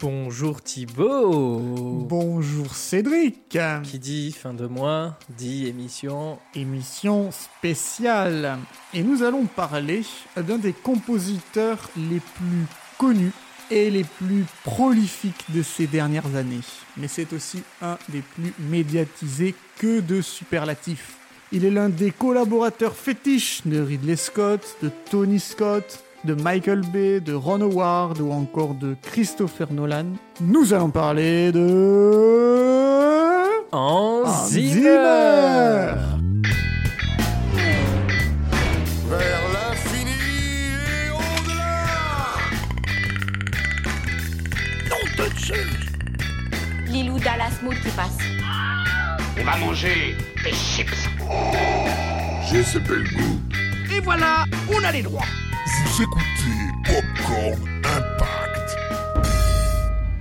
Bonjour Thibaut Bonjour Cédric Qui dit fin de mois, dit émission. Émission spéciale. Et nous allons parler d'un des compositeurs les plus connus et les plus prolifiques de ces dernières années. Mais c'est aussi un des plus médiatisés que de superlatifs. Il est l'un des collaborateurs fétiches de Ridley Scott, de Tony Scott, de Michael Bay, de Ron Howard ou encore de Christopher Nolan. Nous allons parler de... Zimmer Zimmer Vers l'infini et au-delà Lilou Dallas Mood qui passe. On va manger des chips. J'ai ce bel goût. Et voilà, on a les droits. Vous écoutez Popcorn Impact.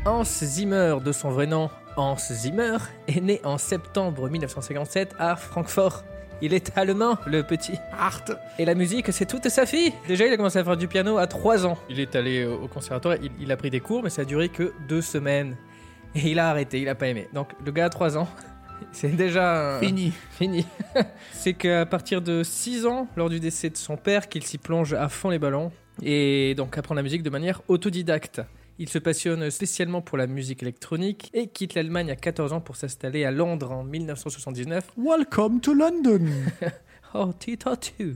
Hans Zimmer, de son vrai nom Hans Zimmer, est né en septembre 1957 à Francfort. Il est allemand, le petit. Art. Et la musique, c'est toute sa fille. Déjà, il a commencé à faire du piano à 3 ans. Il est allé au au conservatoire, il, il a pris des cours, mais ça a duré que 2 semaines. Et il a arrêté, il a pas aimé. Donc, le gars a 3 ans. C'est déjà un- Fini. Fini. c'est qu'à partir de 6 ans, lors du décès de son père, qu'il s'y plonge à fond les ballons et donc apprend la musique de manière autodidacte. Il se passionne spécialement pour la musique électronique et quitte l'Allemagne à 14 ans pour s'installer à Londres en 1979. Welcome to London. Oh, tu.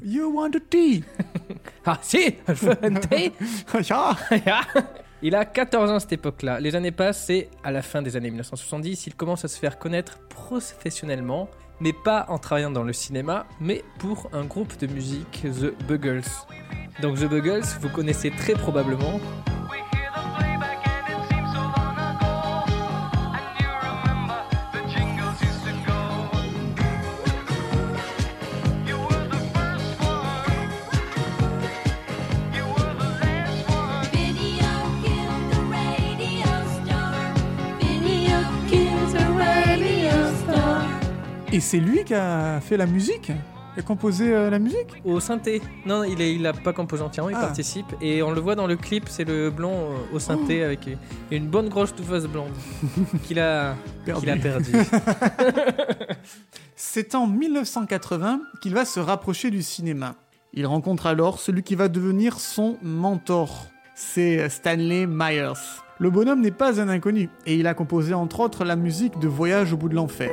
You want a tea? Ah si, je veux un thé. Ja. Il a 14 ans à cette époque-là. Les années passent et à la fin des années 1970, il commence à se faire connaître professionnellement, mais pas en travaillant dans le cinéma, mais pour un groupe de musique, The Buggles. Donc The Buggles, vous connaissez très probablement. Et c'est lui qui a fait la musique Qui a composé euh, la musique Au synthé. Non, il, est, il a pas composé entièrement, il Ah. participe. Et on le voit dans le clip, c'est le blond euh, au synthé avec une bonne grosse toufeuse blonde qu'il a, Perdu. qu'il a perdu. C'est en 1980 qu'il va se rapprocher du cinéma. Il rencontre alors celui qui va devenir son mentor. C'est Stanley Myers. Le bonhomme n'est pas un inconnu et il a composé entre autres la musique de Voyage au bout de l'enfer.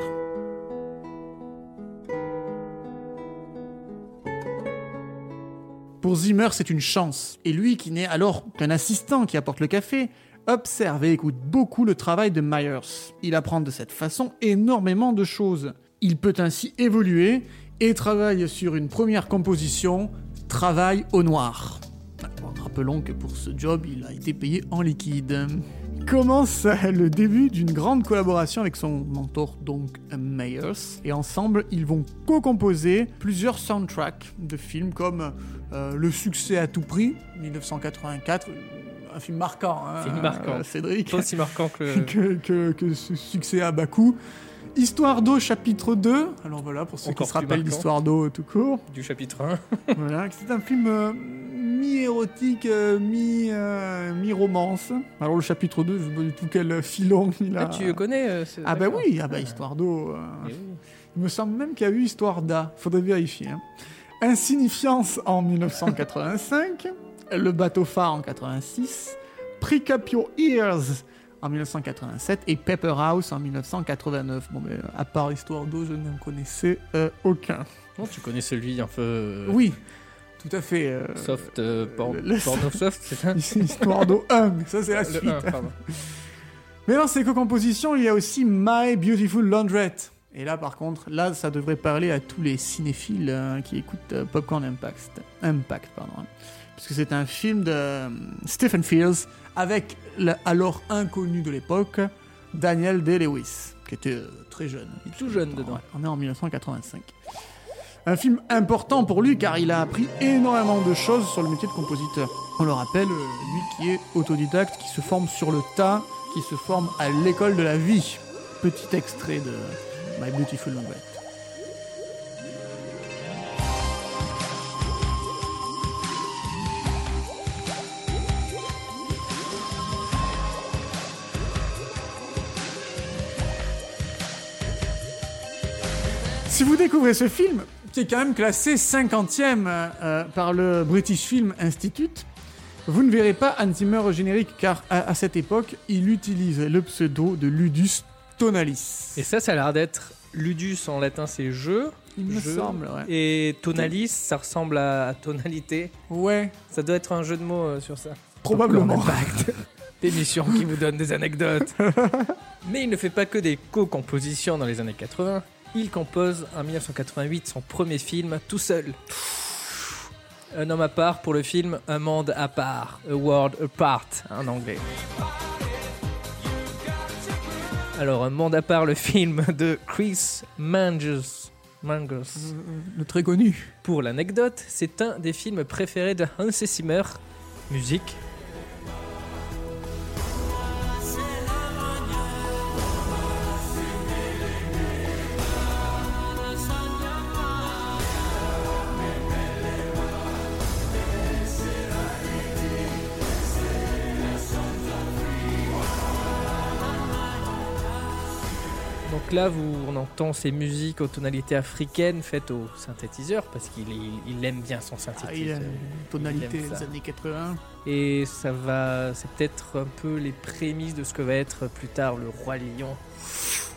Pour Zimmer, c'est une chance. Et lui, qui n'est alors qu'un assistant qui apporte le café, observe et écoute beaucoup le travail de Myers. Il apprend de cette façon énormément de choses. Il peut ainsi évoluer et travaille sur une première composition, Travail au noir. Rappelons que pour ce job, il a été payé en liquide. Commence le début d'une grande collaboration avec son mentor, donc Myers. Et ensemble, ils vont co-composer plusieurs soundtracks de films comme euh, Le succès à tout prix, 1984, un film marquant, hein, Film marquant. euh, Cédric Pas aussi marquant que. que, que- que ce succès à bas coût. Histoire d'eau chapitre 2. Alors voilà, pour ceux Encore qui se rappellent l'histoire d'eau tout court. du chapitre 1. voilà, c'est un film euh, mi-érotique, euh, euh, mi-romance. Alors le chapitre 2, je sais pas du tout quel filon il a. Ah, tu connais euh, ce- Ah bah d'accord. oui, ah bah Histoire d'eau. euh, Eh oui. Il me semble même qu'il y a eu Histoire d'A. Faudrait vérifier. hein. Insignifiance en 1985. Le bateau phare en 86. Prick Up Your Ears en 1987 et Pepper House en 1989. Bon, mais à part Histoire d'eau, je n'en connaissais euh, aucun. Non, tu connais celui un peu. euh, Oui, tout à fait. euh, Soft, euh, por- le- porno soft, c'est ça Histoire d'eau 1, ça c'est la Le suite. 1, pardon. Mais dans ces co-compositions, il y a aussi My Beautiful Laundrette. Et là, par contre, là, ça devrait parler à tous les cinéphiles euh, qui écoutent euh, Popcorn Impact. Impact, pardon. hein. Parce que c'est un film de euh, Stephen Fields avec alors inconnu de l'époque, Daniel Day-Lewis, qui était très jeune. Il est tout jeune dedans. Ouais, on est en 1985. Un film important pour lui car il a appris énormément de choses sur le métier de compositeur. On le rappelle, lui qui est autodidacte, qui se forme sur le tas, qui se forme à l'école de la vie. Petit extrait de My Beautiful Si vous découvrez ce film, qui est quand même classé 50e euh, euh, par le British Film Institute, vous ne verrez pas Hans Zimmer générique car à, à cette époque, il utilise le pseudo de Ludus Tonalis. Et ça, ça a l'air d'être Ludus en latin, c'est jeu. il me je- semble, ouais. Et tonalis, ça ressemble à, à tonalité. Ouais, Ça doit être un jeu de mots euh, sur ça. probablement. L'émission qui vous donne des anecdotes. Mais il ne fait pas que des co-compositions dans les années 80. Il compose en 1988 son premier film tout seul. Un homme à part pour le film Un monde à part, A World Apart en anglais. Alors, Un monde à part, le film de Chris Mangus. Mangus. Le très connu. Pour l'anecdote, c'est un des films préférés de Hans Zimmer. Musique. Vous, on entend ces musiques aux tonalités africaines faites au synthétiseur parce qu'il il aime bien son Ah, synthétiseur. il a une tonalité Il des années 80. Et ça va, c'est peut-être un peu les prémices de ce que va être plus tard le roi lion.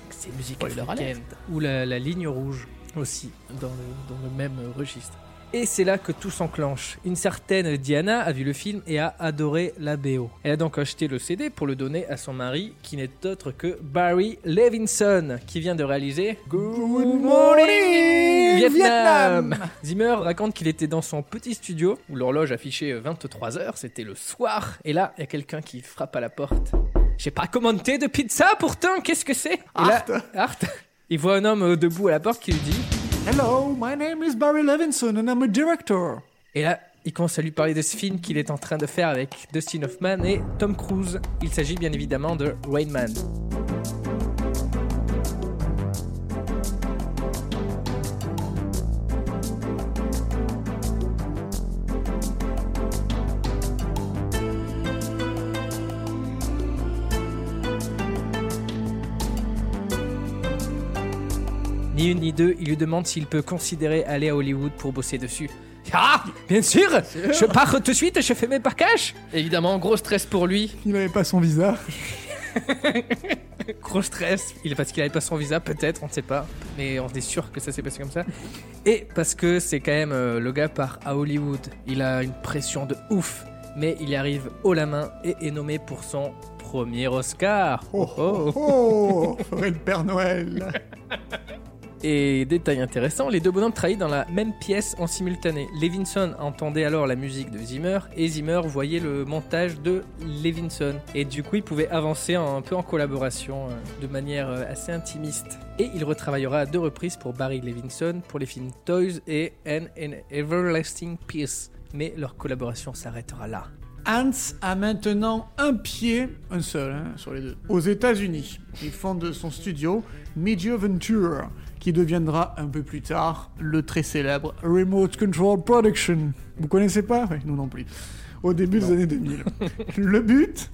Ces musiques africaines. Ou la, la ligne rouge aussi dans le, dans le même registre. Et c'est là que tout s'enclenche. Une certaine Diana a vu le film et a adoré la BO. Elle a donc acheté le CD pour le donner à son mari, qui n'est autre que Barry Levinson, qui vient de réaliser Good morning, Vietnam. Zimmer raconte qu'il était dans son petit studio où l'horloge affichait 23h, c'était le soir, et là, il y a quelqu'un qui frappe à la porte. J'ai pas commandé de pizza pourtant, qu'est-ce que c'est? Art. Art, il voit un homme debout à la porte qui lui dit Hello, my name is Barry Levinson and I'm a director. Et là, il commence à lui parler de ce film qu'il est en train de faire avec Dustin Hoffman et Tom Cruise. Il s'agit bien évidemment de Rain Man. Ni une ni deux, il lui demande s'il peut considérer aller à Hollywood pour bosser dessus. Ah, bien sûr Je pars tout de suite, je fais mes packages Évidemment, gros stress pour lui. Il n'avait pas son visa. Gros stress. Il, parce qu'il avait pas son visa, peut-être, on ne sait pas. Mais on est sûr que ça s'est passé comme ça. Et parce que c'est quand même euh, le gars part à Hollywood. Il a une pression de ouf. Mais il y arrive haut la main et est nommé pour son premier Oscar. Oh, oh, oh, ferait le Père Noël. Et détail intéressant, les deux bonhommes travaillaient dans la même pièce en simultané. Levinson entendait alors la musique de Zimmer et Zimmer voyait le montage de Levinson. Et du coup, ils pouvaient avancer un peu en collaboration euh, de manière euh, assez intimiste. Et il retravaillera à deux reprises pour Barry Levinson pour les films Toys et An, An Everlasting Peace. Mais leur collaboration s'arrêtera là. Hans a maintenant un pied, un seul, hein, sur les deux, aux États-Unis. Il fonde son studio, Media Venture, qui deviendra un peu plus tard le très célèbre Remote Control Production. Vous connaissez pas? Oui, nous non plus. Au début des années 2000. le but?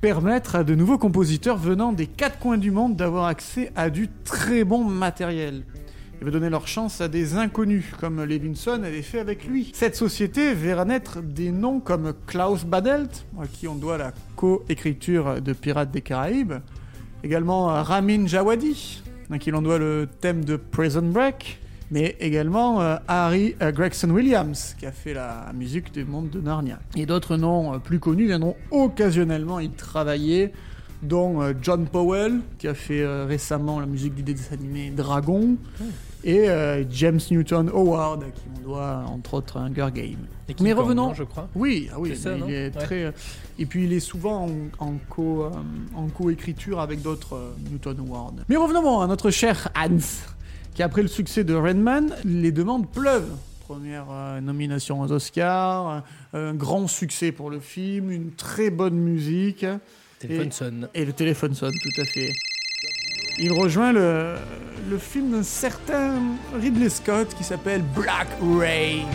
Permettre à de nouveaux compositeurs venant des quatre coins du monde d'avoir accès à du très bon matériel. Il va donner leur chance à des inconnus, comme Levinson avait fait avec lui. Cette société verra naître des noms comme Klaus Badelt, à qui on doit la co-écriture de Pirates des Caraïbes, également Ramin Djawadi, à qui l'on doit le thème de Prison Break, mais également euh, Harry euh, Gregson Williams, qui a fait la musique du monde de Narnia. Et d'autres noms euh, plus connus viendront occasionnellement y travailler, dont John Powell, qui a fait récemment la musique du dessin animé Dragon, et euh, James Newton Howard, à qui on doit entre autres Hunger Game. Et qui Mais revenons. je crois. Oui, ah oui, C'est ça, il est Ouais. très. Et puis il est souvent en, en co, euh, en co-écriture avec d'autres euh, Newton Howard. Mais revenons à notre cher Hans, qui après le succès de Redman, les demandes pleuvent. Première euh, nomination aux Oscars, un grand succès pour le film, une très bonne musique. Téléphone sonne. Et le téléphone sonne, tout à fait. Il rejoint le, le film d'un certain Ridley Scott qui s'appelle Black Rain.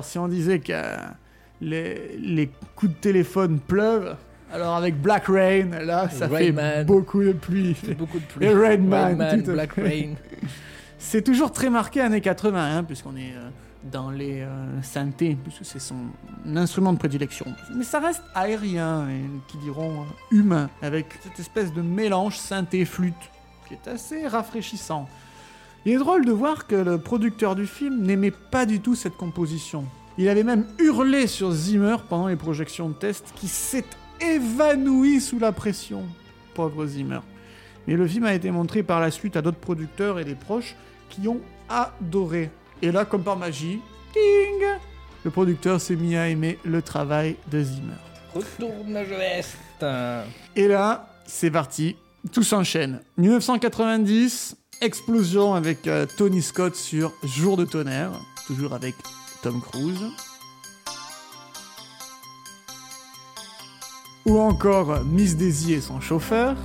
Alors, si on disait que euh, les, les coups de téléphone pleuvent, alors avec Black Rain, là, ça Rain fait Man. beaucoup de pluie. beaucoup de pluie. Et Rain Man, Man, tout à Black. Rain. C'est toujours très marqué années 80, hein, puisqu'on est euh, dans les euh, synthés, puisque c'est son instrument de prédilection. Mais ça reste aérien, et qui diront euh, humain, avec cette espèce de mélange synthé-flûte, qui est assez rafraîchissant. Il est drôle de voir que le producteur du film n'aimait pas du tout cette composition. Il avait même hurlé sur Zimmer pendant les projections de test, qui s'est évanoui sous la pression. Pauvre Zimmer. Mais le film a été montré par la suite à d'autres producteurs et des proches qui ont adoré. Et là, comme par magie, ting Le producteur s'est mis à aimer le travail de Zimmer. Retourne Geste. Et là, c'est parti, tout s'enchaîne. 1990, explosion avec euh, Tony Scott sur Jour de tonnerre, toujours avec Tom Cruise. Ou encore Miss Daisy et son chauffeur.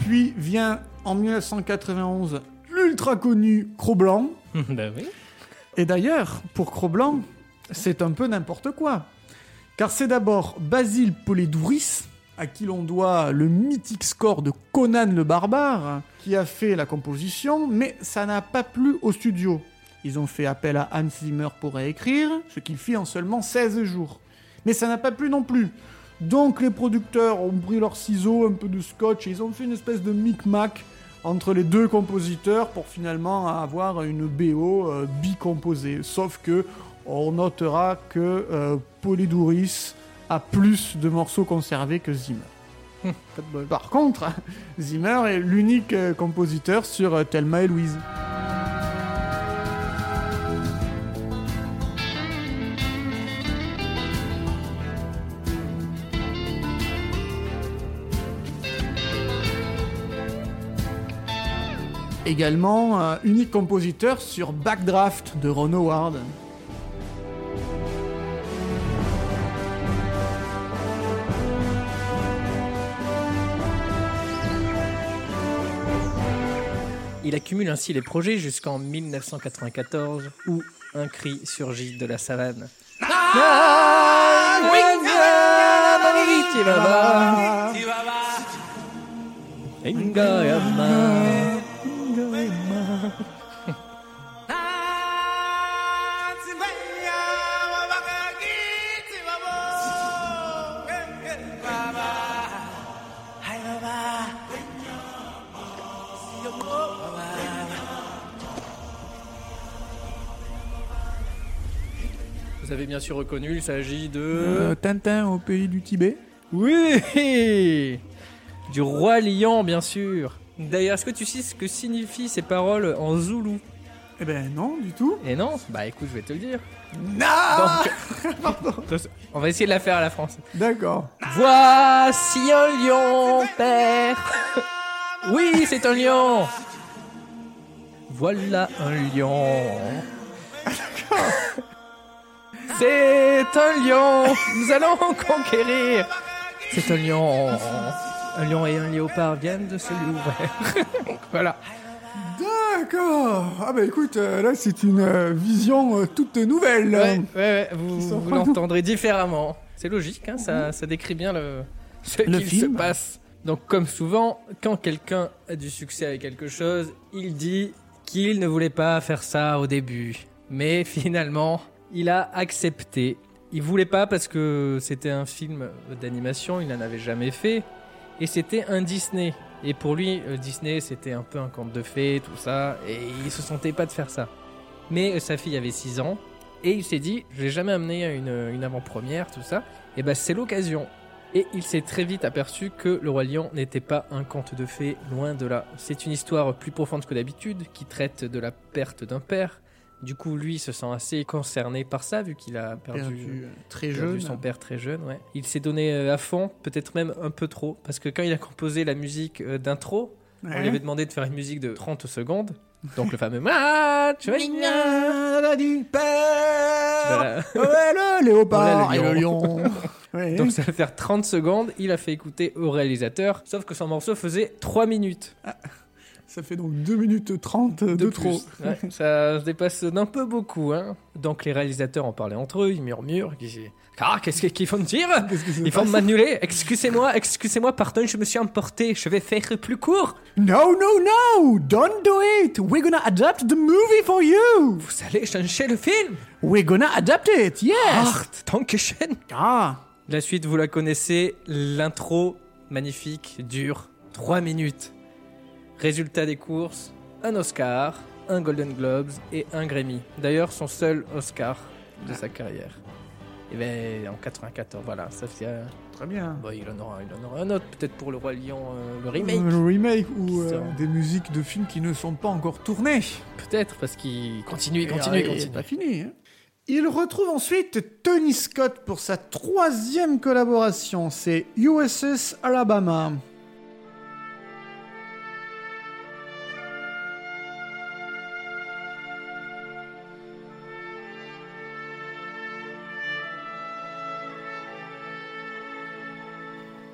Puis vient en 1991 l'ultra connu Cro-Blanc. bah oui. Et d'ailleurs, pour Cro-Blanc, c'est un peu n'importe quoi. Car c'est d'abord Basile Polidouris, à qui l'on doit le mythique score de Conan le Barbare, qui a fait la composition, mais ça n'a pas plu au studio. Ils ont fait appel à Hans Zimmer pour réécrire, ce qu'il fit en seulement 16 jours. Mais ça n'a pas plu non plus. Donc les producteurs ont pris leurs ciseaux, un peu de scotch, et ils ont fait une espèce de micmac entre les deux compositeurs pour finalement avoir une BO euh, bicomposée. Sauf que on notera que euh, Polydouris a plus de morceaux conservés que Zimmer. Bol. Par contre, Zimmer est l'unique euh, compositeur sur euh, Thelma et Louise. Également, euh, unique compositeur sur Backdraft de Ron Howard. Il accumule ainsi les projets jusqu'en 1994 où un cri surgit de la savane. Vous avez bien sûr reconnu, il s'agit de... Euh, Tintin au pays du Tibet. Oui Du roi lion, bien sûr. D'ailleurs, est-ce que tu sais ce que signifient ces paroles en zoulou? Eh ben non, du tout. Et non? Bah écoute, je vais te le dire. Non Donc, on va essayer de la faire à la française. D'accord. Voici un lion, père. Oui, c'est un lion. Voilà un lion. C'est un lion. Nous allons conquérir. C'est un lion. Un lion et un léopard viennent de se l'ouvrir. voilà. D'accord. Ah bah écoute, euh, là c'est une euh, vision euh, toute nouvelle. Ouais, ouais, ouais, vous, l'entendrez différemment. C'est logique, hein, ça, ça décrit bien le, ce Le qu'il film. se passe. Donc, comme souvent, quand quelqu'un a du succès avec quelque chose, il dit qu'il ne voulait pas faire ça au début. Mais finalement, il a accepté. Il voulait pas parce que c'était un film d'animation, il n'en avait jamais fait. Et c'était un Disney. Et pour lui, euh, Disney, c'était un peu un conte de fées, tout ça. Et il se sentait pas de faire ça. Mais euh, sa fille avait 6 ans. Et il s'est dit, je l'ai jamais amené à une, une avant-première, tout ça. Et ben c'est l'occasion. Et il s'est très vite aperçu que Le Roi Lion n'était pas un conte de fées, loin de là. C'est une histoire plus profonde que d'habitude, qui traite de la perte d'un père. Du coup, lui se sent assez concerné par ça, vu qu'il a perdu, Perdu, euh, très perdu jeune. son père très jeune. Ouais. Il s'est donné euh, à fond, peut-être même un peu trop, parce que quand il a composé la musique euh, d'intro, on lui avait demandé de faire une musique de 30 secondes. Donc le fameux Ah, tu vois, du père. Voilà. Ouais, le léopard et le lion. Donc ça va faire 30 secondes. Il a fait écouter au réalisateur. Sauf que son morceau faisait 3 minutes. Ça fait donc 2 minutes 30 de, de trop. Ouais, ça se dépasse d'un peu beaucoup. Hein. Donc les réalisateurs en parlaient entre eux, ils murmurent. ils Ah, qu'est-ce qu'ils vont me dire Ils vont m'annuler. Excusez-moi, excusez-moi, pardon, je me suis emporté. Je vais faire plus court. No, no, no! Don't do it! We're gonna adapt the movie for you! Vous allez changer le film. We're gonna adapt it, yes! Art, Dankeschön. Ah! La suite, vous la connaissez. L'intro, magnifique, dure 3 minutes. Résultat des courses, un Oscar, un Golden Globes et un Grammy. D'ailleurs, son seul Oscar de sa carrière. Et ben, en 94, voilà, ça fait... euh, Très bien. il, en aura, il en aura un autre, peut-être pour Le Roi Lion, euh, le remake. Euh, Le remake ou euh, des musiques de films qui ne sont pas encore tournées. Peut-être, parce qu'il continue, il Et, continue, il continue. c'est pas fini. hein. Il retrouve ensuite Tony Scott pour sa troisième collaboration. C'est USS Alabama.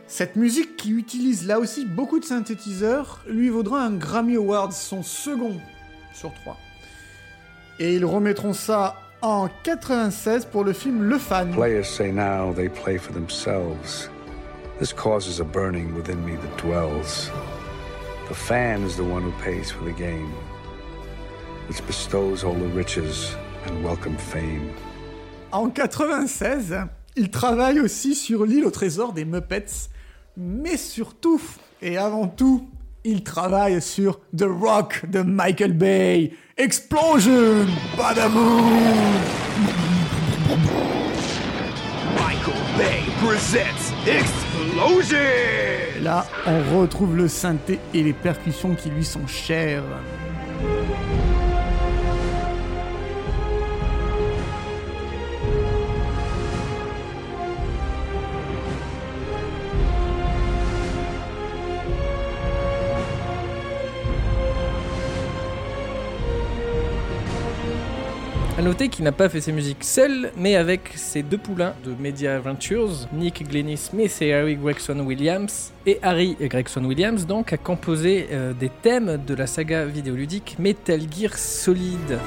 Cette musique qui utilise là aussi beaucoup de synthétiseurs lui vaudra un Grammy Award, son second sur trois. Et ils remettront ça en 96 pour le film Le Fan. Players say now they play for themselves. This causes a burning within me that dwells. The fan is the one who pays for the game, which bestows all the riches and welcome fame. En 96, il travaille aussi sur l'île au trésor des Muppets, mais surtout, et avant tout, il travaille sur The Rock de Michael Bay. Explosion Badaboom Michael Bay presents Explosion! Là, on retrouve le synthé et les percussions qui lui sont chères. À noter qu'il n'a pas fait ses musiques seul, mais avec ses deux poulains de Media Ventures, Nick Glennie Smith et Harry Gregson Williams. Et Harry Gregson Williams donc a composé euh, des thèmes de la saga vidéoludique Metal Gear Solid.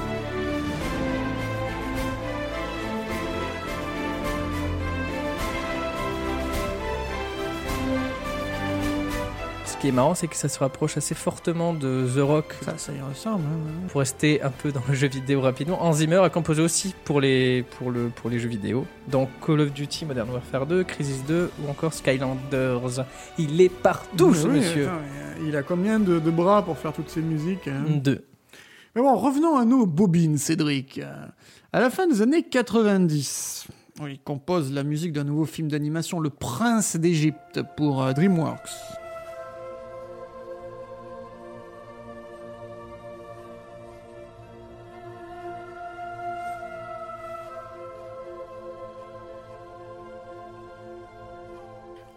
Qui est marrant, c'est que ça se rapproche assez fortement de The Rock Ça, ça y ressemble. hein. pour rester un peu dans le jeu vidéo rapidement, Hans Zimmer a composé aussi pour les, pour le, pour les jeux vidéo. Donc Call of Duty Modern Warfare 2, Crisis 2 ou encore Skylanders. Il est partout, ce Oui, monsieur. attends, il a combien de, de bras pour faire toutes ces musiques hein? 2. Mais bon, revenons à nos bobines, Cédric. À la fin des années 90, il compose la musique d'un nouveau film d'animation, Le Prince d'Égypte, pour euh, DreamWorks.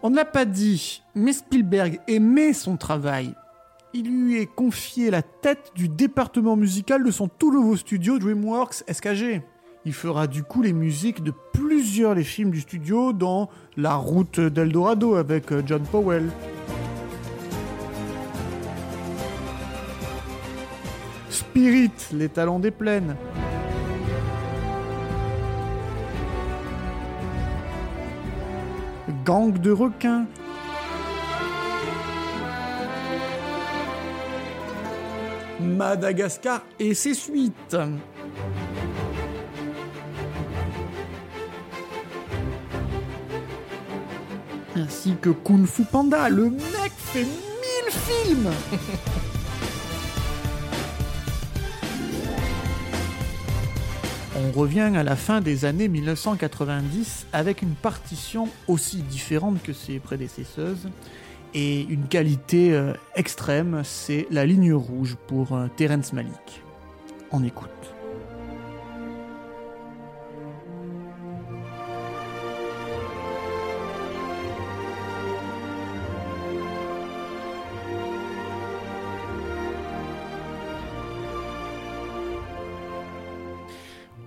On n'a pas dit, mais Spielberg aimait son travail. Il lui est confié la tête du département musical de son tout nouveau studio DreamWorks SKG. Il fera du coup les musiques de plusieurs des films du studio, dont La route d'Eldorado avec euh, John Powell. Spirit, les talents des plaines. Gang de requins. Madagascar et ses suites. Ainsi que Kung Fu Panda, le mec fait mille films On revient à la fin des années 1990 avec une partition aussi différente que ses prédécesseuses et une qualité euh, extrême, c'est la ligne rouge pour euh, Terrence Malick. On écoute.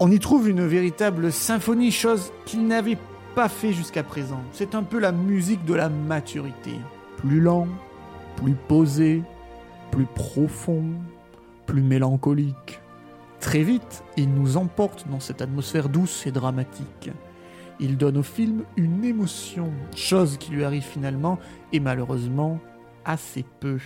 On y trouve une véritable symphonie, chose qu'il n'avait pas fait jusqu'à présent. C'est un peu la musique de la maturité. Plus lent, plus posé, plus profond, plus mélancolique. Très vite, il nous emporte dans cette atmosphère douce et dramatique. Il donne au film une émotion, chose qui lui arrive finalement, et malheureusement, assez peu.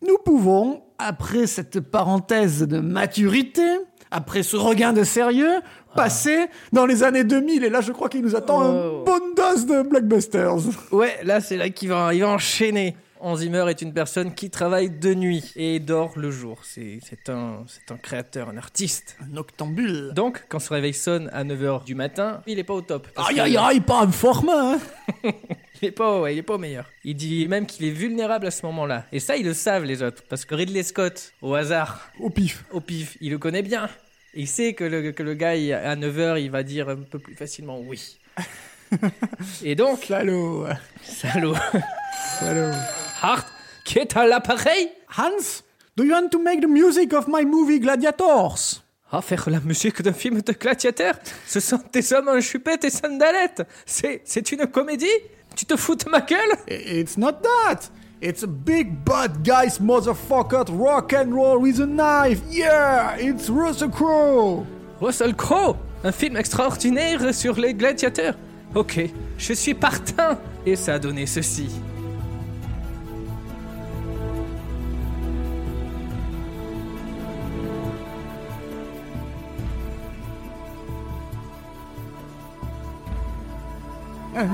Nous pouvons, après cette parenthèse de maturité, après ce regain de sérieux, passer dans les années 2000, et là je crois qu'il nous attend Oh. une bonne dose de blockbusters. Ouais, là c'est là qu'il va, il va enchaîner. Hans Zimmer est une personne qui travaille de nuit et dort le jour. C'est un, créateur, un artiste. Un octambule. Donc, quand son réveil sonne à 9h du matin, il est pas au top. Aïe que- aïe aïe, pas en forme, hein Il est pas, ouais, il est pas au meilleur. Il dit même qu'il est vulnérable à ce moment-là. Et ça, ils le savent, les autres. Parce que Ridley Scott, au hasard, Au pif. au pif, il le connaît bien. Il sait que le, que le gars, il- à 9h, il va dire un peu plus facilement oui. Et donc, Salaud. salaud, Salaud. Hart, qui est à l'appareil Hans, do you want to make the music of my movie Gladiators? Ah, faire la musique d'un film de gladiateur Ce sont des hommes en chupette et sandalettes. C'est, c'est une comédie? Tu te fous de ma gueule? It's not that. It's a big bad guy's motherfucker rock and roll with a knife. Yeah, it's Russell Crowe. Russell Crowe? Un film extraordinaire sur les gladiateurs. Ok, je suis partant. Et ça a donné ceci. Donc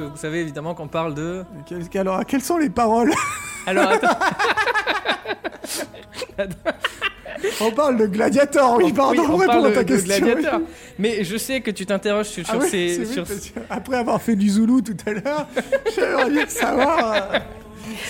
euh, vous savez évidemment qu'on parle de... Quelles, alors, quelles sont les paroles? Alors attends, On parle de Gladiator, oui, pardon, oui, on parle à ta de question. gladiateur. Mais je sais que tu t'interroges sur, Ah sur ces... sur- après avoir fait du Zoulou tout à l'heure, j'aimerais bien savoir euh,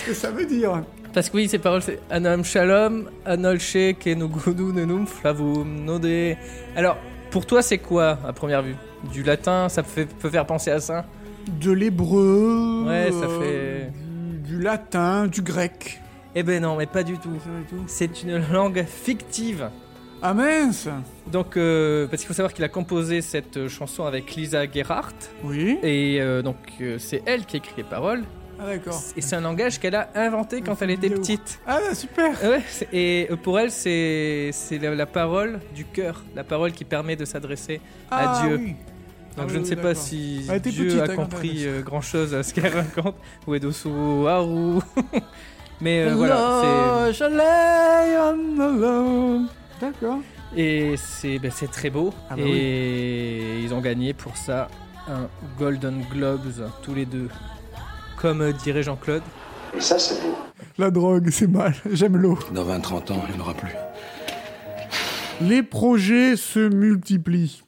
ce que ça veut dire. Parce que oui, ces paroles, c'est Anam Shalom, Anolche, Kenugudu, Nenum, Flavum, Node. Alors, pour toi, c'est quoi, à première vue? Du latin, ça peut, peut faire penser à ça? De l'hébreu, Ouais, ça euh, fait- du, du latin, du grec. Eh ben non, mais pas du tout. C'est une langue fictive. Ah mince Donc, euh, parce qu'il faut savoir qu'il a composé cette chanson avec Lisa Gerhardt. Oui. Et euh, donc, euh, c'est elle qui écrit les paroles. Ah d'accord. Et c'est un langage qu'elle a inventé quand elle était vidéo. petite. Ah super Ouais, c'est- et pour elle, c'est la, la parole du cœur, la parole qui permet de s'adresser à Ah Dieu. oui. Donc Ah je oui, ne sais pas si Dieu petite, a hein, compris elle- grand chose à ce qu'elle raconte. Ou Edosu Haru. Mais euh, voilà, je lay on alone. D'accord. c'est et c'est ben, c'est très beau. Ah bah et ils ont gagné pour ça un Golden Globes tous les deux. Comme euh, dirait Jean-Claude. Et ça, c'est beau. La drogue, c'est mal. J'aime l'eau. Dans 20-30 ans, il n'y en aura plus. Les projets se multiplient.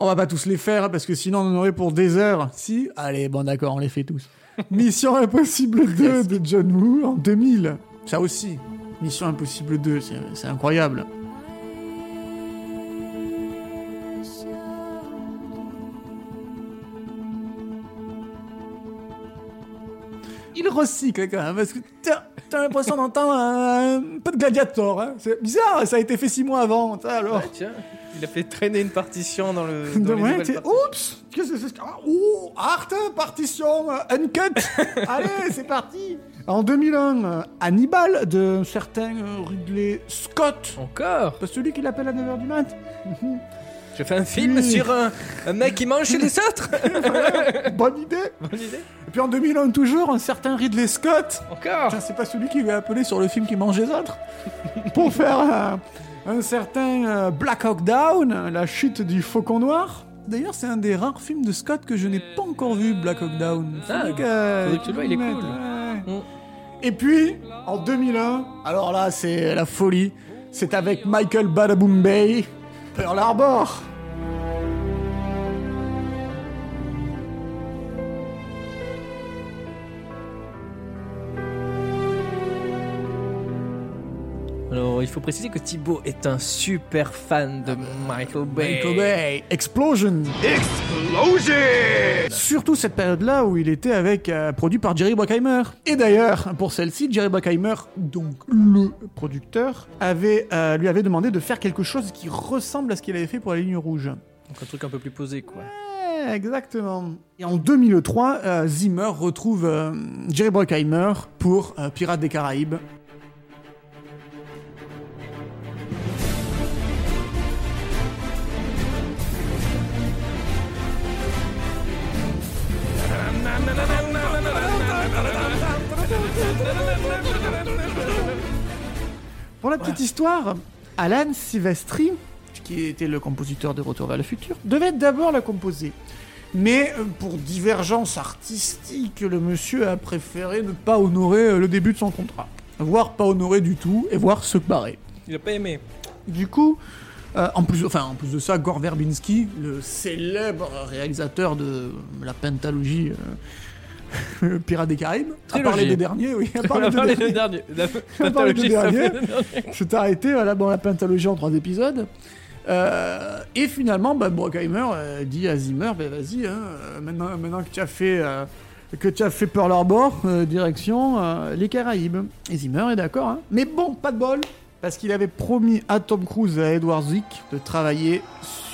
On va pas tous les faire parce que sinon on en aurait pour des heures. Si Allez, bon d'accord, on les fait tous. Mission Impossible 2 de John Woo en 2000. Ça aussi. Mission Impossible 2, c'est- incroyable. Il recycle quand même, parce que t'as t'as l'impression d'entendre un, un peu de gladiator. hein. C'est bizarre, ça a été fait six mois avant. ça, alors. Ouais, tiens, il a fait traîner une partition dans le. Dans les. Oups Qu'est-ce que c'est ah, Ouh Art, partition, euh, uncut Allez, c'est parti En 2001, euh, Hannibal de certain euh, Ridley Scott. Encore? Pas celui qui l'appelle à 9h du mat? Je fais un film Oui. sur un, un mec qui mange chez les autres Bonne idée Bonne idée. Et puis en 2001 toujours, un certain Ridley Scott. Encore? C'est pas celui qui lui a appelé sur le film qui mange les autres Pour faire un, un certain euh, Black Hawk Down, la chute du faucon noir. D'ailleurs, c'est un des rares films de Scott que je n'ai pas encore vu, Black Hawk Down. Ah, que, faudrait que tu le vois, il est m'y mette, cool. ouais. Mm. Et puis, en 2001, alors là, c'est la folie. C'est avec Michael Badaboom Bay, Pearl Harbor. Alors, il faut préciser que Thibaut est un super fan de Michael Bay. Michael Bay, Explosion. Explosion! Surtout cette période-là où il était avec euh, produit par Jerry Bruckheimer. Et d'ailleurs, pour celle-ci, Jerry Bruckheimer, donc le producteur, avait, euh, lui avait demandé de faire quelque chose qui ressemble à ce qu'il avait fait pour la ligne rouge. Donc un truc un peu plus posé, quoi. Ouais, exactement. Et en 2003, euh, Zimmer retrouve euh, Jerry Bruckheimer pour euh, Pirates des Caraïbes. La petite histoire, Alan Silvestri, qui était le compositeur de Retour vers le futur, devait d'abord la composer. Mais euh, pour divergence artistique, le monsieur a préféré ne pas honorer euh, le début de son contrat. Voire pas honorer du tout, et voir se barrer. Il a pas aimé. Du coup, euh, en, plus, enfin, en plus de ça, Gore Verbinski, le célèbre réalisateur de la pentalogie euh, Pirates des Caraïbes, Trilogie. parlé des derniers, oui, parlé a des parlé derniers. de dernier. La On a parlé de pathologie, ça dernier. fait le dernier. s'est arrêté voilà, dans la pentalogie en trois épisodes. Euh, et finalement, bah, Bruckheimer euh, dit à Zimmer, bah, vas-y, hein, euh, maintenant, maintenant que tu as fait... euh, que tu as fait Pearl Harbor, direction les Caraïbes. Et Zimmer est d'accord, hein. Mais bon, pas de bol, parce qu'il avait promis à Tom Cruise et à Edward Zwick de travailler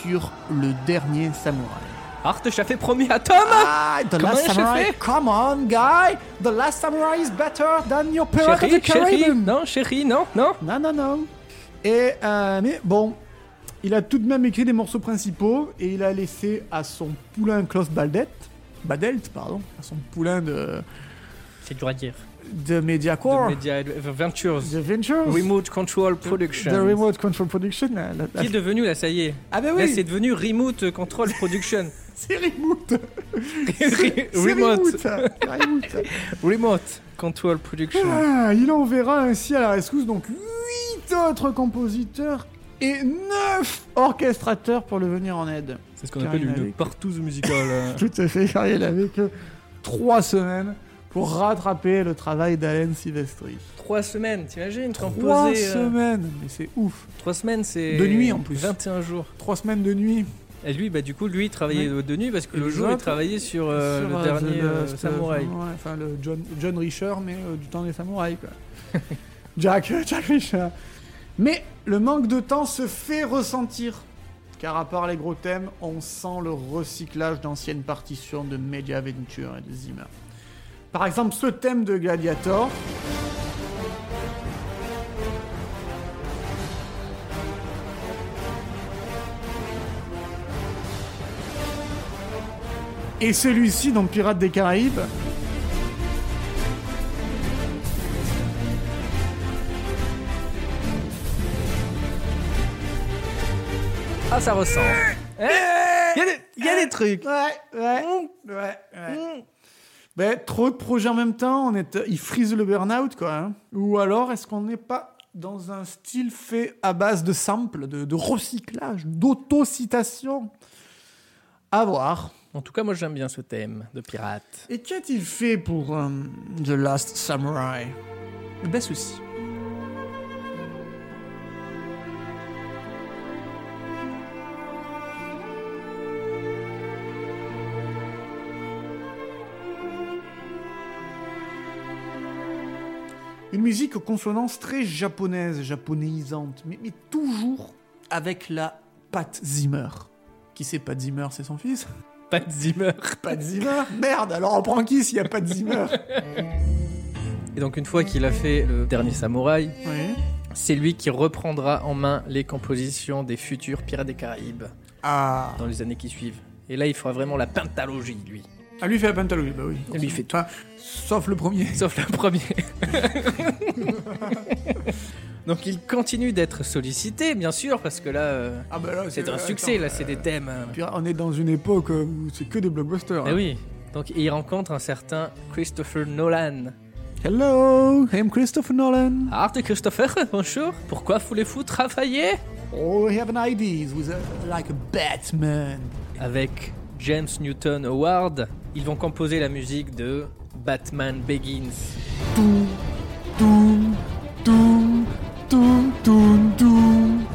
sur le dernier samouraï. Art, je t'avais promis à Tom Ah, the Comment last samurai, fait come on, guy! The last samurai is better than your Pirate of the Caribbean! non, chérie, non, non. Non, non, non. Et, euh, mais bon, il a tout de même écrit des morceaux principaux et il a laissé à son poulain Klaus Baldet, Badelt, pardon, à son poulain de, C'est dur à dire. de Mediacorps, De Media Ventures. The Ventures, Remote Control Production. The Remote Control Production. la- la- la- Qui est devenu, là, ça y est. Ah, ben Là, oui, c'est devenu Remote Control Production. c'est Remote. Remote. Remote. Control Production. Ah, il enverra ainsi à la rescousse donc 8 autres compositeurs et 9 orchestrateurs pour le venir en aide. C'est ce qu'on appelle une avait- partouze musicale. Tout à fait, car il avait que 3 semaines pour rattraper le travail d'Alain Silvestri. Trois semaines, t'imagines 3 composer, euh, semaines, mais c'est ouf. Trois semaines, c'est. De nuit, en plus. 21 jours. 3 semaines de nuit. Et lui, bah, du coup, lui, il travaillait de nuit parce que Et le jour, il travaillait sur, euh, sur, le euh, dernier euh, samouraï. enfin, le John, John Richer, mais euh, du temps des samouraïs, quoi. Jack, Jack Richer. Mais le manque de temps se fait ressentir. Car à part les gros thèmes, on sent le recyclage d'anciennes partitions de Media Venture et de Zimmer. Par exemple, ce thème de Gladiator. Et celui-ci dans Pirates des Caraïbes. Ah, ça ressemble. Il y, a des- y a des trucs. Ouais, ouais, ouais, ouais. Ben, trop de projets en même temps, on est, il frise le burn-out, quoi. hein. Ou alors, est-ce qu'on n'est pas dans un style fait à base de samples, de, de recyclage, d'autocitation? À voir. En tout cas, moi, j'aime bien ce thème de pirate. Et qu'a-t-il fait pour euh, The Last Samurai? Ben, ceci. Une musique aux consonances très japonaises, japonéisantes, mais, mais toujours avec la patte Zimmer. Qui c'est Pat Zimmer, c'est son fils? Pas de Zimmer. Pat Zimmer Merde, alors on prend qui s'il n'y a pas de Zimmer? Et donc, une fois qu'il a fait le dernier samouraï, Oui. c'est lui qui reprendra en main les compositions des futurs Pirates des Caraïbes Ah. dans les années qui suivent. Et là, il fera vraiment la pentalogie, lui. Ah, lui fait la pentalogie, bah oui. Lui fait tout. Enfin, sauf le premier. Sauf le premier. Donc il continue d'être sollicité, bien sûr, parce que là, euh, Ah bah là, c'est un succès, là, c'est des thèmes. euh. Puis on est dans une époque où c'est que des blockbusters. Eh hein. oui. Donc il rencontre un certain Christopher Nolan. Hello, I'm Christopher Nolan. Ah, t'es Christopher, bonjour. Pourquoi voulez-vous travailler? Oh, we have an idea with a, like a Batman. Avec James Newton Howard, ils vont composer la musique de Batman Begins. Tout, tout, tout, tout, toun, toun.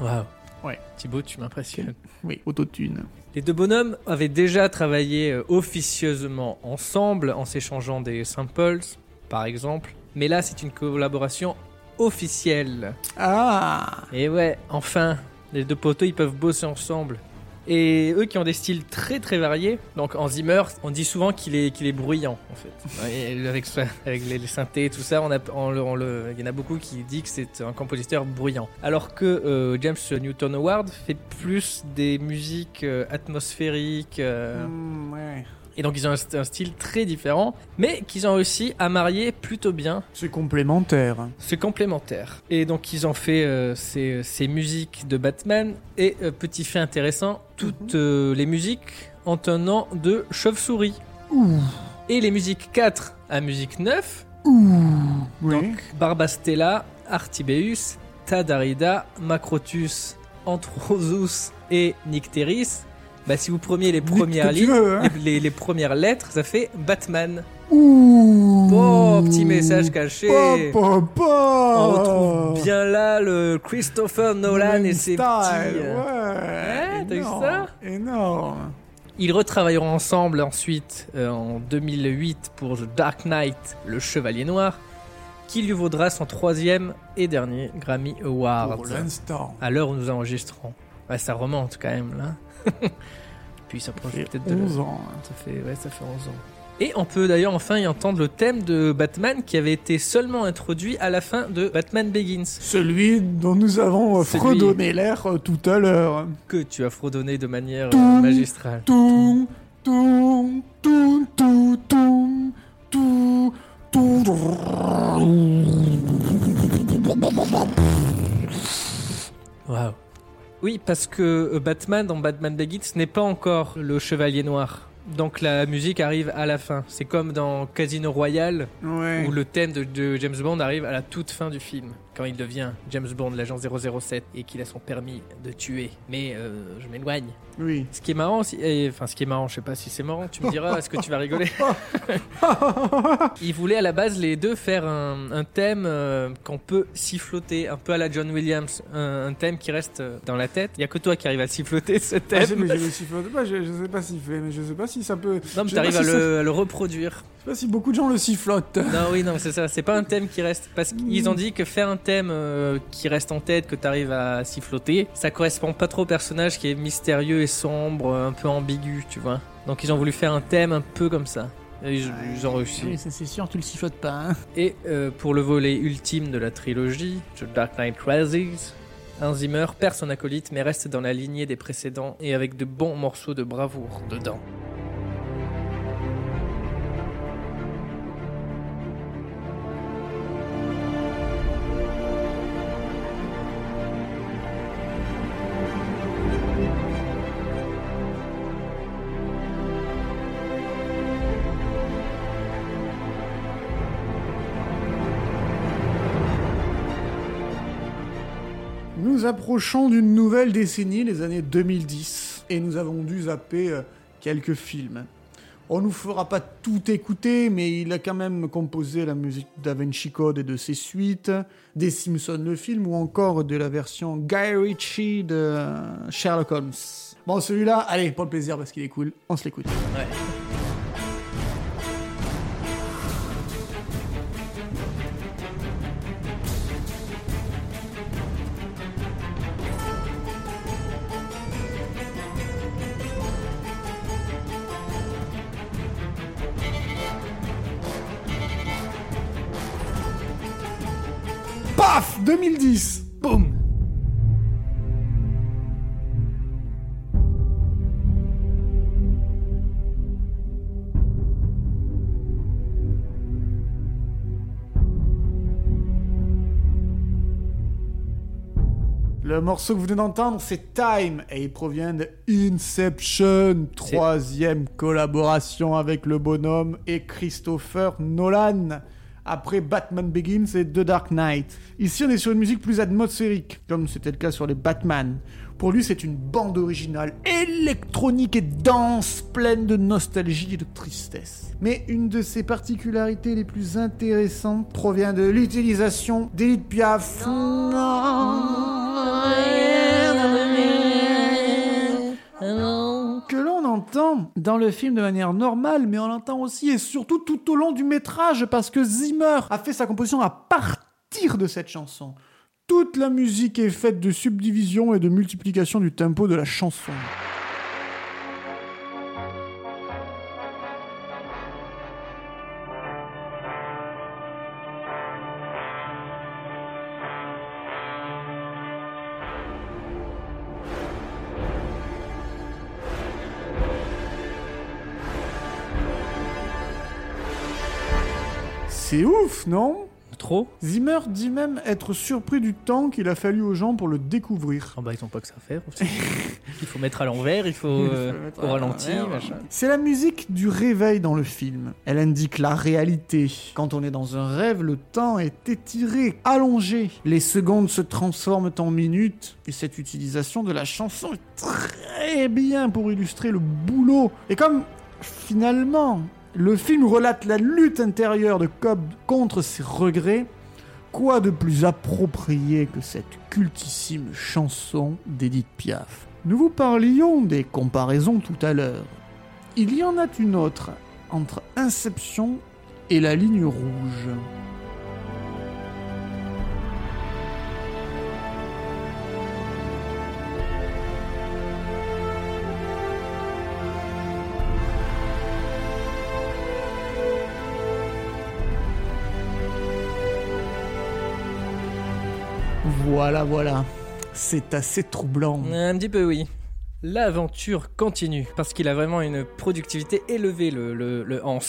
Waouh. Ouais. Thibaut, tu m'impressionnes. Oui, autotune. Les deux bonhommes avaient déjà travaillé euh, officieusement ensemble en s'échangeant des samples, par exemple. Mais là, c'est une collaboration officielle. Ah Et ouais, enfin, les deux poteaux, ils peuvent bosser ensemble. Et eux qui ont des styles très très variés. Donc en Zimmer, on dit souvent qu'il est, qu'il est bruyant en fait. Et avec, avec les, les synthés et tout ça, on a, on le- on le- il y en a beaucoup qui disent que c'est un compositeur bruyant. Alors que euh, James Newton Howard fait plus des musiques euh, atmosphériques. euh, Hmm. Et donc ils ont un, un style très différent, mais qu'ils ont réussi à marier plutôt bien C'est complémentaire. c'est complémentaire. Et donc ils ont fait euh, ces, ces musiques de Batman. Et euh, petit fait intéressant, toutes euh, les musiques ont un nom de chauve-souris. Ouh. Et les musiques 4 à musique 9, Ouh. Oui. donc Barbastella, Artibeus, Tadarida, Macrotus, Anthrosus et Nycteris, bah, si vous preniez les Nique premières que tu lignes, veux, hein. les, premières lettres, ça fait Batman. Ouh. Oh, petit message caché. On retrouve bien là le Christopher Nolan et ses Style, petits. euh, Ouais. Ouais, t'as vu ça Énorme. Ils retravailleront ensemble ensuite euh, en 2008 pour The Dark Knight, le Chevalier Noir, qui lui vaudra son troisième et dernier Grammy Award. Pour l'instant. À l'heure où nous enregistrons. Ouais, ça remonte quand même là. Puis ça approche Ça fait peut-être de 11 ans. Ça fait, ouais, ça fait 11 ans. Et on peut d'ailleurs enfin y entendre le thème de Batman qui avait été seulement introduit à la fin de Batman Begins. Celui dont nous avons Celui- fredonné l'air euh, tout à l'heure. que tu as fredonné de manière euh, Toum, magistrale. Toum, toum, toum, Oui, parce que euh, Batman dans Batman Begins n'est pas encore le chevalier noir. Donc la musique arrive à la fin. C'est comme dans Casino Royale Ouais. où le thème de, de James Bond arrive à la toute fin du film. Quand il devient James Bond, l'agent 007, et qu'il a son permis de tuer. Mais euh, je m'éloigne. Oui. Ce qui est marrant, aussi- et- enfin ce qui est marrant, je sais pas si c'est marrant, tu me diras, est-ce que tu vas rigoler? Ils voulaient à la base les deux faire un, un thème euh, qu'on peut siffloter, un peu à la John Williams, un, un thème qui reste euh, dans la tête. Il y a que toi qui arrive à siffloter ce Ah, thème. mais je le sifflote pas, je, je sais pas siffler, mais je sais pas si ça peut. non, mais je t'arrives à, si à le reproduire. Je sais pas si beaucoup de gens le sifflotent. Non, oui, non, c'est ça. C'est pas un thème qui reste. Parce qu'ils ont dit que faire un thème euh, qui reste en tête, que t'arrives à siffloter, ça correspond pas trop au personnage qui est mystérieux et sombre, un peu ambigu, tu vois. Donc ils ont voulu faire un thème un peu comme ça. Et ils, ils ont réussi. Oui, ça c'est sûr, tu le sifflotes pas. Hein. Et euh, pour le volet ultime de la trilogie, The Dark Knight Rises, Hans Zimmer perd son acolyte mais reste dans la lignée des précédents et avec de bons morceaux de bravoure dedans. Nous approchons d'une nouvelle décennie, les années 2010, et nous avons dû zapper euh, quelques films. On nous fera pas tout écouter, mais il a quand même composé la musique d'A Vinci Code et de ses suites, des Simpsons le film, ou encore de la version Guy Ritchie de Sherlock Holmes. Bon, celui-là, allez, pour le plaisir, parce qu'il est cool, on se l'écoute. Morceau que vous venez d'entendre, c'est Time, et il provient de Inception, troisième collaboration avec le bonhomme et Christopher Nolan. après Batman Begins et The Dark Knight. Ici, on est sur une musique plus atmosphérique, comme c'était le cas sur les Batman. Pour lui, c'est une bande originale électronique et dense, pleine de nostalgie et de tristesse. Mais une de ses particularités les plus intéressantes provient de l'utilisation d'Edith Piaf. que l'on entend dans le film de manière normale, mais on l'entend aussi et surtout tout au long du métrage, parce que Zimmer a fait sa composition à partir de cette chanson. Toute la musique est faite de subdivision et de multiplication du tempo de la chanson. C'est ouf, non? Trop Zimmer dit même être surpris du temps qu'il a fallu aux gens pour le découvrir. Ah bah ils ont pas que ça à faire aussi. il faut mettre à l'envers, il faut euh, faut au ralenti. C'est la musique du réveil dans le film. Elle indique la réalité. Quand on est dans un rêve, le temps est étiré, allongé. Les secondes se transforment en minutes. Et cette utilisation de la chanson est très bien pour illustrer le boulot. Et comme finalement, le film relate la lutte intérieure de Cobb contre ses regrets, quoi de plus approprié que cette cultissime chanson d'Edith Piaf? Nous vous parlions des comparaisons tout à l'heure. Il y en a une autre entre Inception et la ligne rouge. Voilà, voilà. C'est assez troublant. Un petit peu oui. L'aventure continue parce qu'il a vraiment une productivité élevée, le, le, Hans.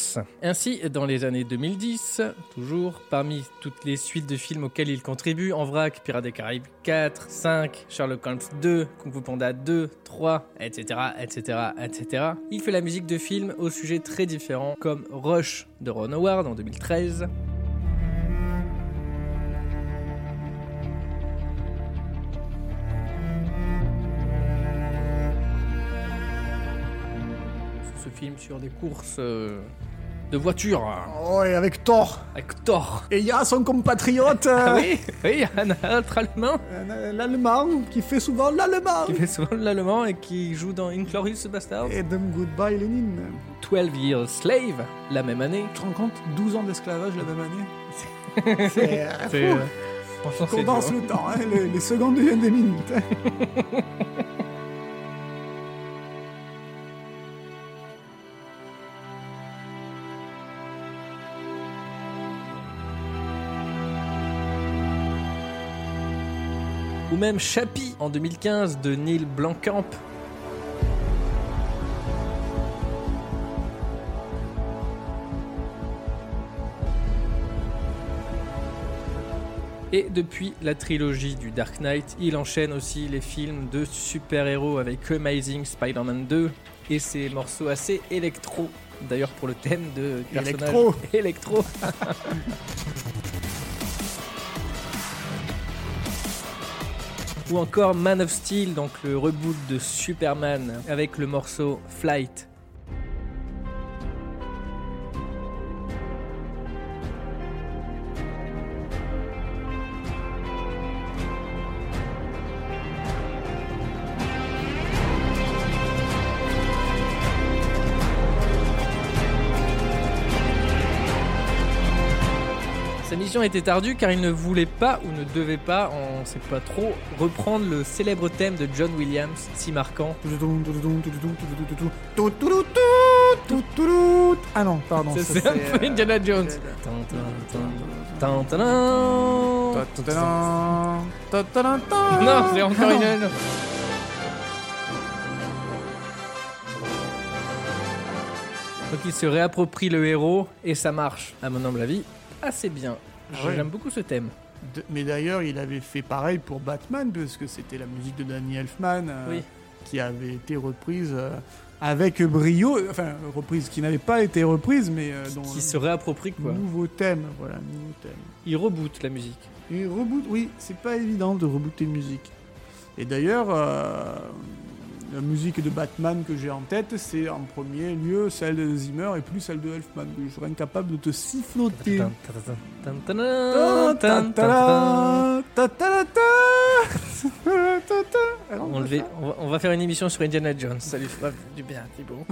Ainsi, dans les années 2010, toujours, parmi toutes les suites de films auxquels il contribue, En vrac, Pirates des Caraïbes 4, 5, Sherlock Holmes 2, Kung Fu Panda 2, 3, etc., etc., etc., il fait la musique de films au sujet très différents, comme Rush de Ron Howard en 2013, film sur des courses euh, de voitures Oh, et avec Thor. avec Thor. Et il y a son compatriote, euh, Ah oui, oui, un autre allemand euh, l'allemand, qui fait souvent l'allemand. qui fait souvent l'allemand et qui joue dans Inglorious Bastard. Et Goodbye Lenin. 12 Years Slave, la même année. Tu te rends compte 12 ans d'esclavage la même année C'est euh, fou. euh, franchement, c'est Condense dur. le temps, hein, les, les secondes deviennent des minutes. hein. Ou même Chappie en 2015 de Neil Blomkamp. Et depuis la trilogie du Dark Knight, il enchaîne aussi les films de super-héros avec Amazing Spider-Man 2 et ses morceaux assez électro. D'ailleurs pour le thème de personnage Électro. électro. Ou encore Man of Steel, donc le reboot de Superman avec le morceau Flight. Était ardue car il ne voulait pas ou ne devait pas, on sait pas trop, reprendre le célèbre thème de John Williams, si marquant. Ah non, pardon. C'est un peu euh, Indiana Jones. Non, c'est encore. Indiana Jones. Donc il se réapproprie le héros et ça marche, à mon humble avis, assez bien. Ah ouais. J'aime beaucoup ce thème. De- Mais d'ailleurs, il avait fait pareil pour Batman, parce que c'était la musique de Danny Elfman euh, Oui. qui avait été reprise euh, avec brio, enfin reprise qui n'avait pas été reprise, mais euh, dont Qui se réapproprie quoi. nouveau thème, voilà, nouveau thème. Il reboot la musique. Et reboot, oui, c'est pas évident de rebooter une musique. Et d'ailleurs, euh, la musique de Batman que j'ai en tête, c'est en premier lieu celle de Zimmer et plus celle de Elfman. Je serais incapable de te siffloter. Va, on va faire une émission sur Indiana Jones. Ça lui fera du bien, Thibaut.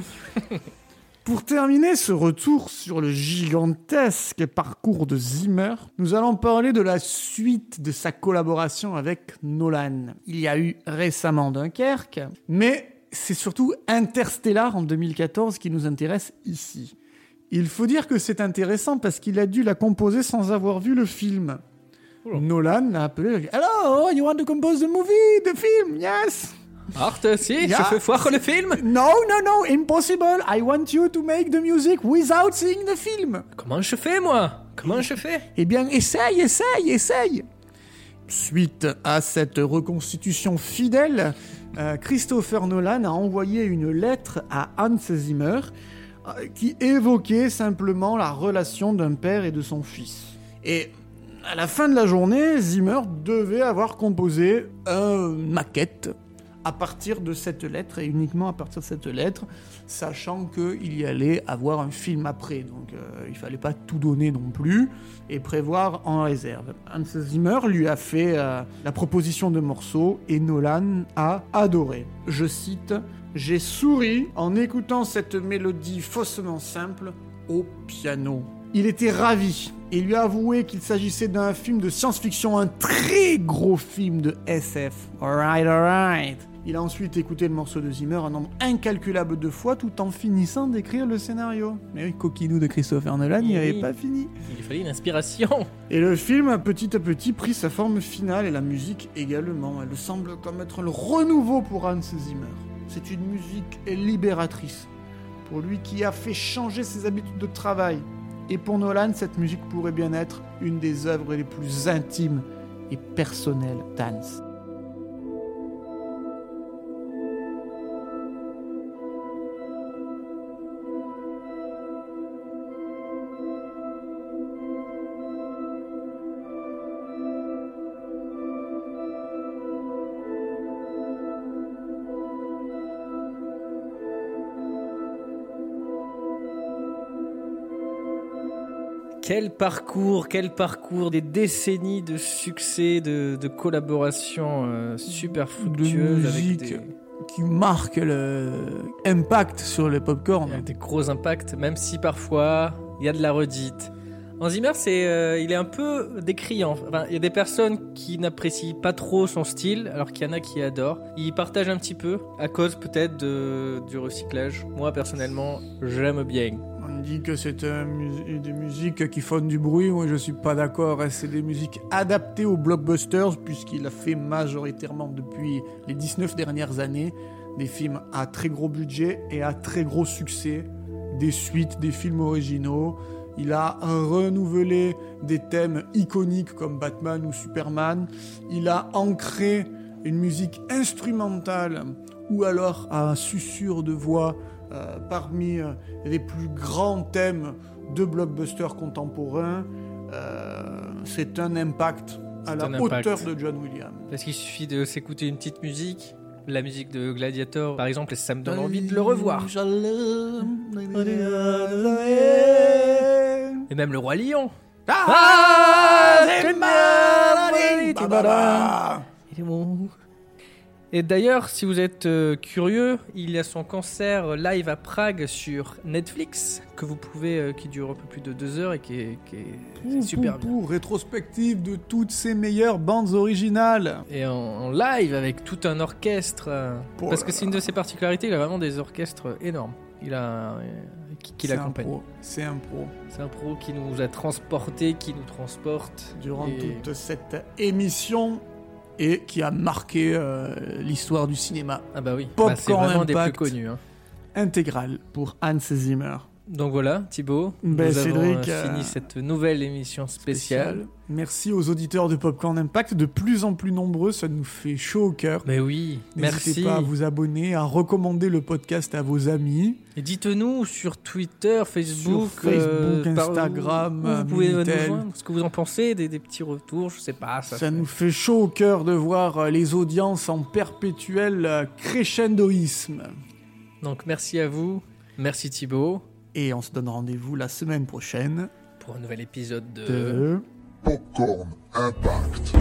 Pour terminer ce retour sur le gigantesque parcours de Zimmer, nous allons parler de la suite de sa collaboration avec Nolan. Il y a eu récemment Dunkerque, mais c'est surtout Interstellar en 2014 qui nous intéresse ici. Il faut dire que c'est intéressant parce qu'il a dû la composer sans avoir vu le film. Nolan l'a appelé. Hello, you want to compose the movie, the film? Yes. Art, si, Ya. je fais voir le film. No, no, no, impossible. I want you to make the music without seeing the film. Comment je fais, moi? Comment je fais? Eh bien, essaye, essaye, essaye. Suite à cette reconstitution fidèle, euh, Christopher Nolan a envoyé une lettre à Hans Zimmer euh, qui évoquait simplement la relation d'un père et de son fils. Et à la fin de la journée, Zimmer devait avoir composé une maquette à partir de cette lettre et uniquement à partir de cette lettre, sachant qu'il y allait avoir un film après. Donc euh, il fallait pas tout donner non plus et prévoir en réserve. Hans Zimmer lui a fait euh, la proposition de morceaux et Nolan a adoré. Je cite J'ai souri en écoutant cette mélodie faussement simple au piano. Il était ravi et lui a avoué qu'il s'agissait d'un film de science-fiction, un très gros film de SF. Alright, alright. Il a ensuite écouté le morceau de Zimmer un nombre incalculable de fois tout en finissant d'écrire le scénario. Mais oui, coquinou de Christopher Nolan, Oui. n'avait pas fini. Il fallait une inspiration. Et le film a petit à petit pris sa forme finale et la musique également. Elle semble comme être le renouveau pour Hans Zimmer. C'est une musique libératrice. Pour lui qui a fait changer ses habitudes de travail. Et pour Nolan, cette musique pourrait bien être une des œuvres les plus intimes et personnelles d'Hans. Quel parcours, quel parcours, des décennies de succès, de, de collaborations euh, super fructueuses avec musique. des, Qui marque le impact sur le popcorn. avec des gros impacts, même si parfois il y a de la redite. En Zimmer, c'est, euh, il est un peu décriant. Enfin, il y a des personnes qui n'apprécient pas trop son style, alors qu'il y en a qui adorent. Il partage un petit peu, à cause peut-être de, du recyclage. Moi, personnellement, j'aime bien. Dit que c'est des musiques qui font du bruit. Moi, je suis pas d'accord. hein. C'est des musiques adaptées aux blockbusters, puisqu'il a fait majoritairement depuis les 19 dernières années des films à très gros budget et à très gros succès, des suites, des films originaux. Il a renouvelé des thèmes iconiques comme Batman ou Superman. Il a ancré une musique instrumentale ou alors un susurre de voix euh, parmi euh, les plus grands thèmes de blockbusters contemporains. Euh, c'est un impact à la impact. hauteur de John Williams. Parce qu'il suffit de s'écouter une petite musique, la musique de Gladiator par exemple, et ça me donne envie de le revoir. Et même le Roi Lion. Ah, c'est Et d'ailleurs, si vous êtes euh, curieux, il y a son concert live à Prague sur Netflix que vous pouvez, euh, qui dure un peu plus de deux heures et qui est, qui est- super bien. Rétrospective de toutes ses meilleures bandes originales. Et en, en live avec tout un orchestre, euh, Oh parce là que c'est une de ses particularités, il a vraiment des orchestres énormes. Il a euh, qui, qui C'est un l'accompagne. pro, C'est un pro. C'est un pro qui nous a transportés, qui nous transporte Durant Et- toute cette émission et qui a marqué euh, l'histoire du cinéma Ah bah oui, Bah, c'est vraiment des plus Impact. connus. hein. intégrale pour Hans Zimmer. Donc voilà, Thibaut, Ben, nous avons Cédric, euh, euh, fini cette nouvelle émission spéciale. Merci aux auditeurs de Popcorn Impact, de plus en plus nombreux, ça nous fait chaud au cœur. Mais oui, N'hésitez merci. pas à vous abonner, à recommander le podcast à vos amis. Et dites-nous sur Twitter, Facebook, Sur Facebook, euh, Instagram, où vous pouvez nous joindre, ce que vous en pensez, des, des petits retours, je sais pas. Ça, Ça nous fait chaud au cœur de voir euh, les audiences en perpétuel euh, crescendoïsme. Donc merci à vous, merci Thibaut Et on se donne rendez-vous la semaine prochaine pour un nouvel épisode de... de... Popcorn Impact.